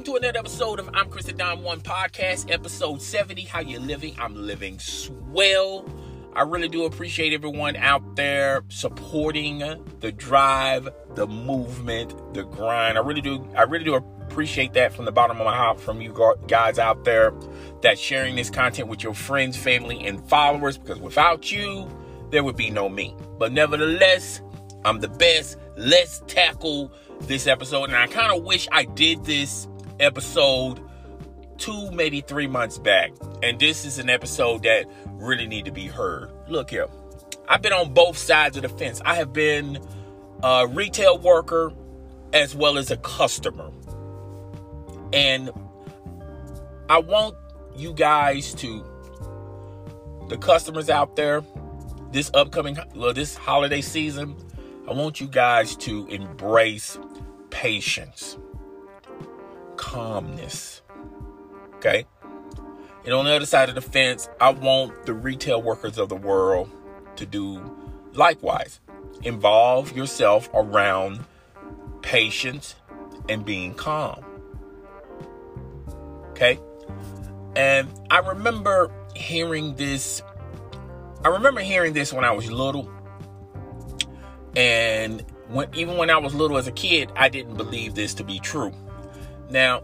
welcome to another episode of I'm Chris the Don One Podcast, episode 70. How you living? I'm living swell. I really do appreciate everyone out there supporting the drive, the movement, the grind. I really do. I really do appreciate that from the bottom of my heart from you guys out there that sharing this content with your friends, family, and followers. Because without you, there would be no me. But nevertheless, I'm the best. Let's tackle this episode. And I kind of wish I did this episode two, maybe three months back. And this is an episode that really need to be heard. Look here. I've been on both sides of the fence. I have been a retail worker as well as a customer. And I want you guys to, the customers out there, this upcoming, well, this holiday season, I want you guys to embrace patience, calmness. Okay? And on the other side of the fence, I want the retail workers of the world to do likewise. Involve yourself around patience and being calm. Okay? And I remember hearing this. I remember hearing this when I was little. And when, even when I was little as a kid, I didn't believe this to be true. Now,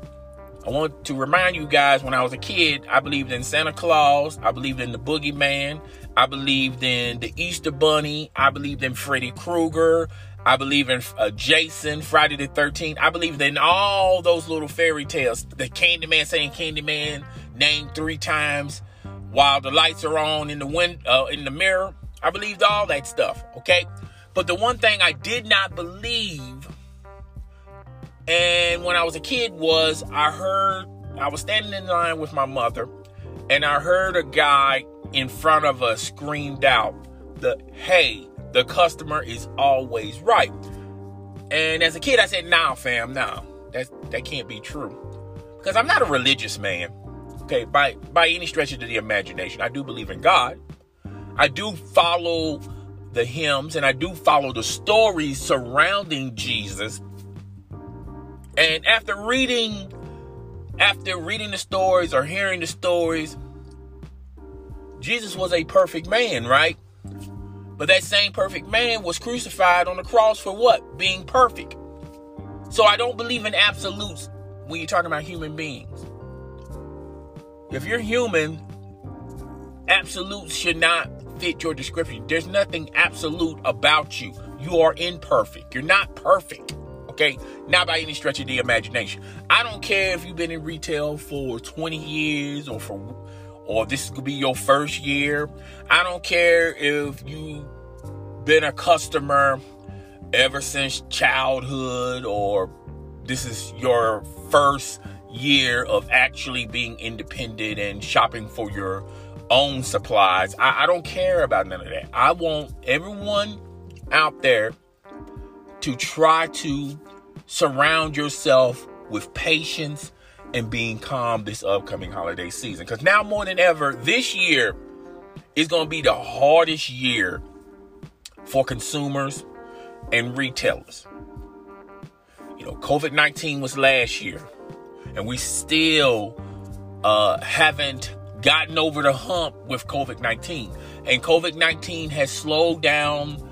I want to remind you guys when I was a kid, I believed in Santa Claus, I believed in the boogeyman, I believed in the Easter Bunny, I believed in Freddy Krueger, I believe in uh, Jason, Friday the 13th. I believe in all those little fairy tales. The Candyman saying Candyman named three times while the lights are on in the wind uh, in the mirror. I believed all that stuff. Okay, but the one thing I did not believe, and when I was a kid, was I heard I was standing in line with my mother, and I heard a guy in front of us screamed out the "Hey." the customer is always right. And as a kid, I said, "Nah, fam, nah, that that can't be true," because I'm not a religious man. Okay, by by any stretch of the imagination, I do believe in God. I do follow the hymns and I do follow the stories surrounding Jesus. And after reading after reading the stories or hearing the stories, Jesus was a perfect man, right? But that same perfect man was crucified on the cross for what? Being perfect. So I don't believe in absolutes when you're talking about human beings. If you're human, absolutes should not fit your description. There's nothing absolute about you. You are imperfect. You're not perfect. Okay? Not by any stretch of the imagination. I don't care if you've been in retail for 20 years or for or this could be your first year. I don't care if you've been a customer ever since childhood or this is your first year of actually being independent and shopping for your own supplies. I, I don't care about none of that. I want everyone out there to try to surround yourself with patience and being calm this upcoming holiday season. Because now more than ever, this year is going to be the hardest year for consumers and retailers. You know, COVID 19 was last year, and we still uh, haven't gotten over the hump with COVID 19. And COVID 19 has slowed down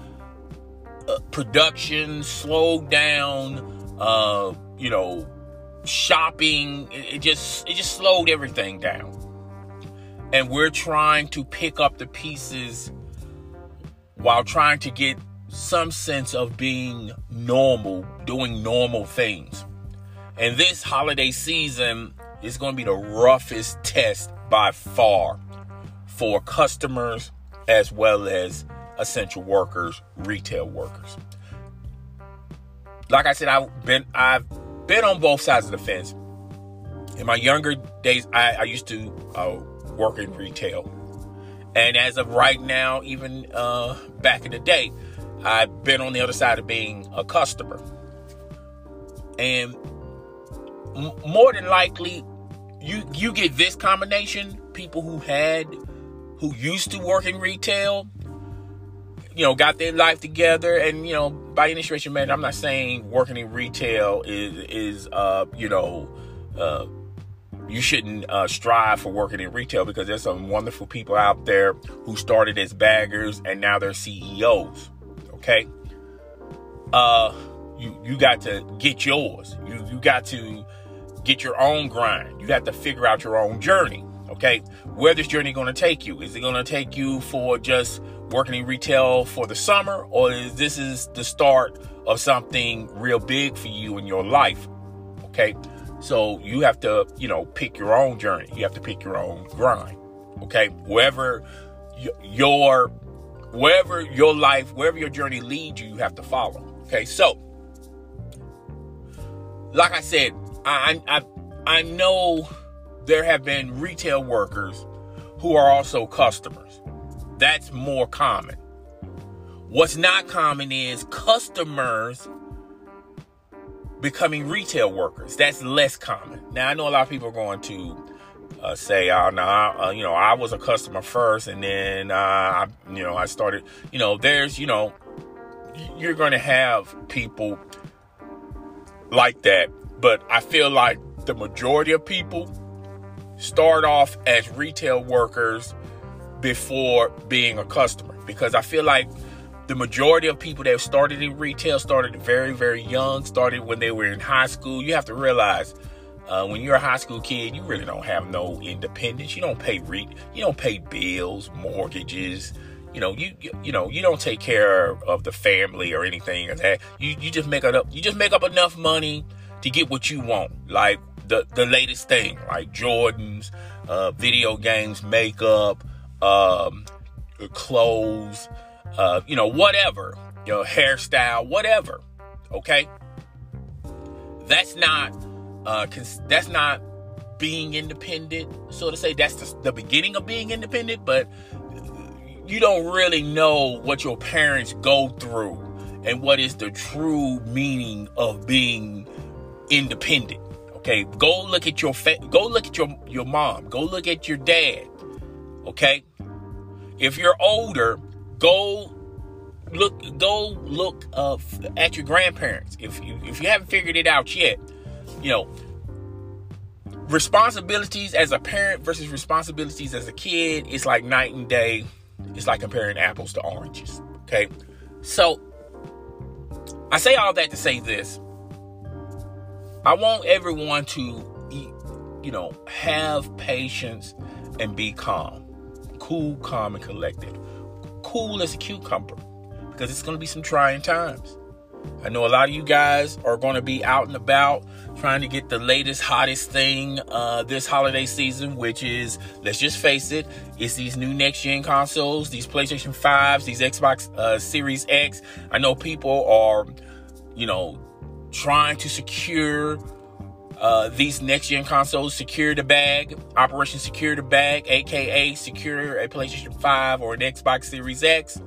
uh, production, slowed down, uh, you know, shopping. It, it just it just slowed everything down. And we're trying to pick up the pieces while trying to get some sense of being normal, doing normal things. And this holiday season is going to be the roughest test by far for customers as well as essential workers, retail workers. Like I said, I've been I've been on both sides of the fence. In my younger days, I, I used to uh, work in retail, and as of right now, even uh, back in the day, I've been on the other side of being a customer, and m- more than likely, you you get this combination: people who had who used to work in retail you know, got their life together, and you know, by any stretch of man, I'm not saying working in retail is is uh, you know, uh, you shouldn't uh, strive for working in retail because there's some wonderful people out there who started as baggers and now they're CEOs. Okay, uh, you you got to get yours. You you got to get your own grind. You got to figure out your own journey. Okay, where this journey going to take you? Is it going to take you for just working in retail for the summer, or is this is the start of something real big for you in your life? Okay, so you have to, you know, pick your own journey. You have to pick your own grind. Okay, wherever your wherever your life, wherever your journey leads you, you have to follow. Okay, so like I said, I I I know there have been retail workers who are also customers. That's more common. What's not common is customers becoming retail workers. That's less common. Now I know a lot of people are going to uh, say, "Oh, no, uh, you know, I was a customer first, and then uh, I, you know, I started." You know, there's, you know, you're going to have people like that, but I feel like the majority of people start off as retail workers before being a customer because I feel like the majority of people that started in retail started very, very young, started when they were in high school. You have to realize uh, when you're a high school kid, you really don't have no independence. You don't pay re- you don't pay bills, mortgages. You know, you, you know you don't take care of the family or anything like that. You you just make it up you just make up enough money to get what you want, like the the latest thing, like Jordans, uh, video games, makeup, um, clothes uh, you know, whatever, your hairstyle, whatever. Okay, that's not uh, cons- that's not being independent, so to say. That's the, the beginning of being independent, but you don't really know what your parents go through and what is the true meaning of being independent. Okay, go look at your fa- go look at your your mom, go look at your dad. Okay, if you're older, go look go look uh, at your grandparents. If you if you haven't figured it out yet you know responsibilities as a parent versus responsibilities as a kid it's like night and day. It's like comparing apples to oranges okay? So i say all that to say this. I want everyone to you know have patience and be calm cool calm and collected cool as a cucumber because it's going to be some trying times. I know a lot of you guys are going to be out and about trying to get the latest, hottest thing uh, this holiday season, which is, let's just face it, it's these new next gen consoles, these PlayStation 5s, these Xbox uh, Series X. I know people are, you know, trying to secure uh, these next gen consoles, secure the bag, Operation Secure the Bag, aka secure a PlayStation 5 or an Xbox Series X.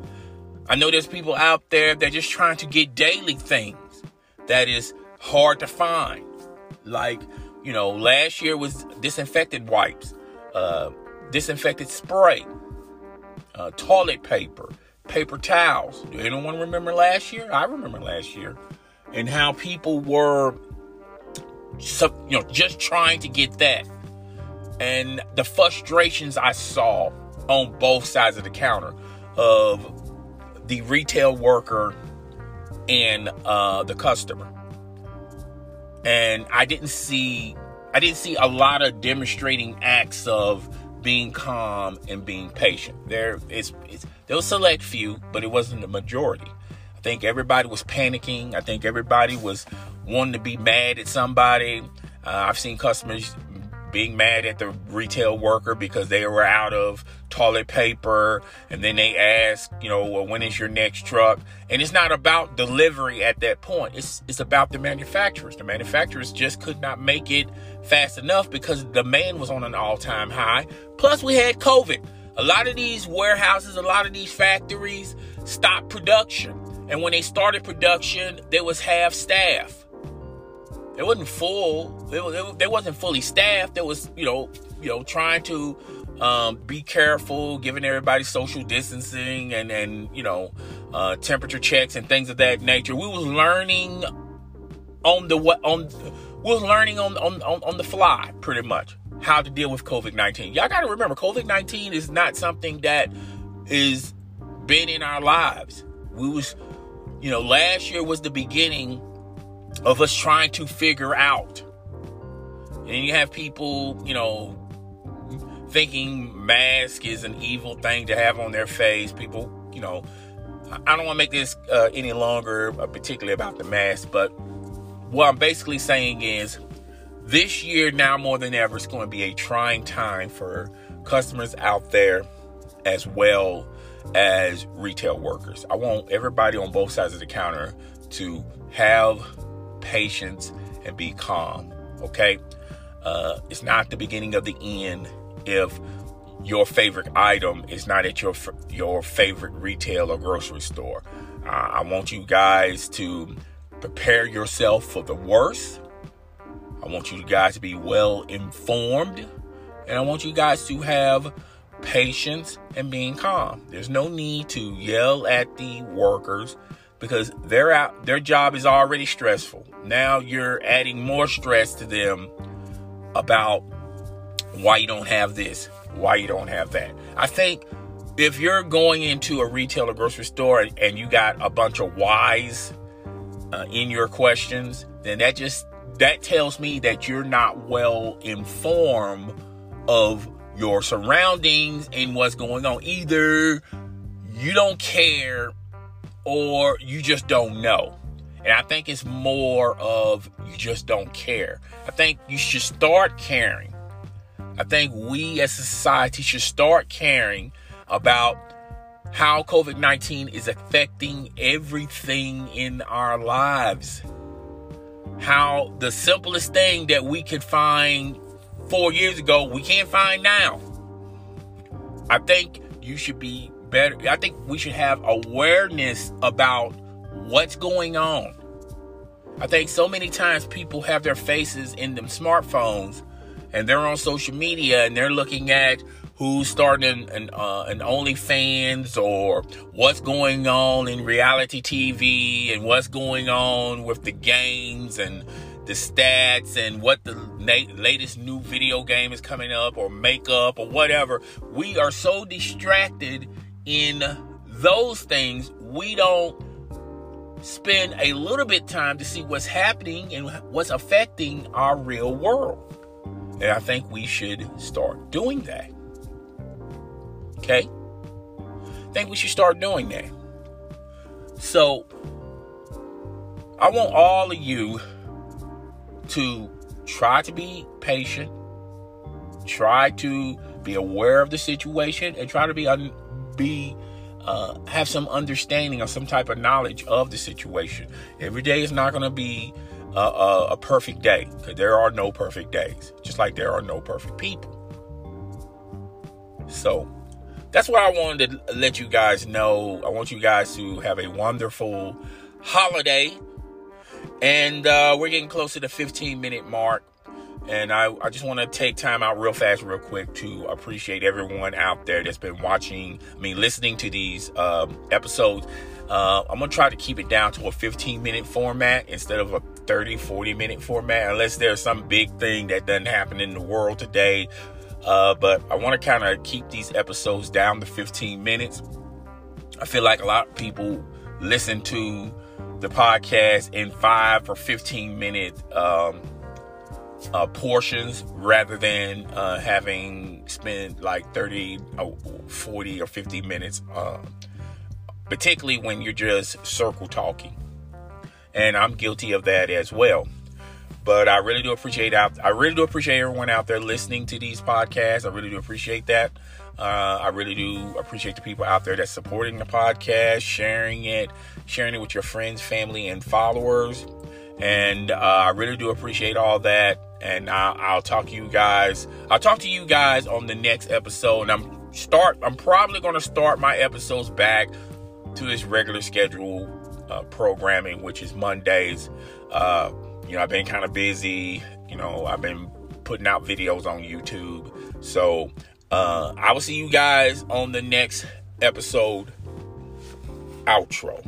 I know there's people out there that are just trying to get daily things that is hard to find. Like, you know, last year was disinfected wipes, uh, disinfected spray, uh, toilet paper, paper towels. Do anyone remember last year? I remember last year. And how people were, you know, just trying to get that. And the frustrations I saw on both sides of the counter of the retail worker and uh, the customer. And I didn't see I didn't see a lot of demonstrating acts of being calm and being patient. There is there was select few, but it wasn't the majority. I think everybody was panicking. I think everybody was wanting to be mad at somebody. Uh, I've seen customers being mad at the retail worker because they were out of toilet paper and then they ask you know well when is your next truck? And it's not about delivery at that point. It's it's about the manufacturers. The manufacturers just could not make it fast enough because demand was on an all-time high. Plus we had covid. A lot of these warehouses a lot of these factories stopped production. And when they started production there was half staff it wasn't full. It, it, they wasn't fully staffed. It was, you know, you know, trying to um, be careful, giving everybody social distancing and and you know, uh, temperature checks and things of that nature. We was learning on the what on we was learning on, on, on, on the fly, pretty much, how to deal with COVID 19. Y'all got to remember, COVID 19 is not something that is been in our lives. We was, you know, last year was the beginning of us trying to figure out. And you have people, you know, thinking mask is an evil thing to have on their face. People, you know, I don't want to make this uh, any longer, uh, particularly about the mask, but what I'm basically saying is this year, now more than ever, is going to be a trying time for customers out there as well as retail workers. I want everybody on both sides of the counter to have patience and be calm. Okay, uh, it's not the beginning of the end if your favorite item is not at your your favorite retail or grocery store. Uh, I want you guys to prepare yourself for the worst. I want you guys to be well informed, and I want you guys to have patience and being calm. There's no need to yell at the workers because their out their job is already stressful. Now you're adding more stress to them about why you don't have this, why you don't have that. I think if you're going into a retail or grocery store and you got a bunch of whys uh, in your questions, then that just that tells me that you're not well informed of your surroundings and what's going on. Either you don't care or you just don't know. And I think it's more of you just don't care. I think you should start caring. I think we as a society should start caring about how COVID 19 is affecting everything in our lives. How the simplest thing that we could find four years ago, we can't find now. I think you should be better. I think we should have awareness about what's going on. I think so many times people have their faces in them smartphones and they're on social media and they're looking at who's starting an, uh, an OnlyFans or what's going on in reality TV and what's going on with the games and the stats and what the na- latest new video game is coming up or makeup or whatever. We are so distracted in those things, we don't spend a little bit time to see what's happening and what's affecting our real world. And I think we should start doing that. Okay? I think we should start doing that. So, I want all of you to try to be patient, try to be aware of the situation, and try to be un- be uh, have some understanding or some type of knowledge of the situation. Every day is not going to be a, a, a perfect day because there are no perfect days, just like there are no perfect people. So that's what I wanted to let you guys know. I want you guys to have a wonderful holiday. And uh, we're getting close to the 15 minute mark. And I, I just want to take time out real fast, real quick to appreciate everyone out there that's been watching, mean, listening to these um, episodes. Uh, I'm going to try to keep it down to a 15 minute format instead of a 30, 40 minute format, unless there's some big thing that doesn't happen in the world today. Uh, but I want to kind of keep these episodes down to 15 minutes. I feel like a lot of people listen to the podcast in five or 15 minute um, uh, portions rather than uh, having spent like 30, uh, 40, or 50 minutes, uh, particularly when you're just circle talking. And I'm guilty of that as well. But I really do appreciate out. I really do appreciate everyone out there listening to these podcasts. I really do appreciate that. Uh, I really do appreciate the people out there that's supporting the podcast, sharing it, sharing it with your friends, family, and followers. And uh, I really do appreciate all that. And I'll, I'll talk to you guys. I'll talk to you guys on the next episode. And I'm start. I'm probably going to start my episodes back to this regular schedule uh, programming, which is Mondays. Uh, you know, I've been kind of busy. You know, I've been putting out videos on YouTube. So uh, I will see you guys on the next episode outro.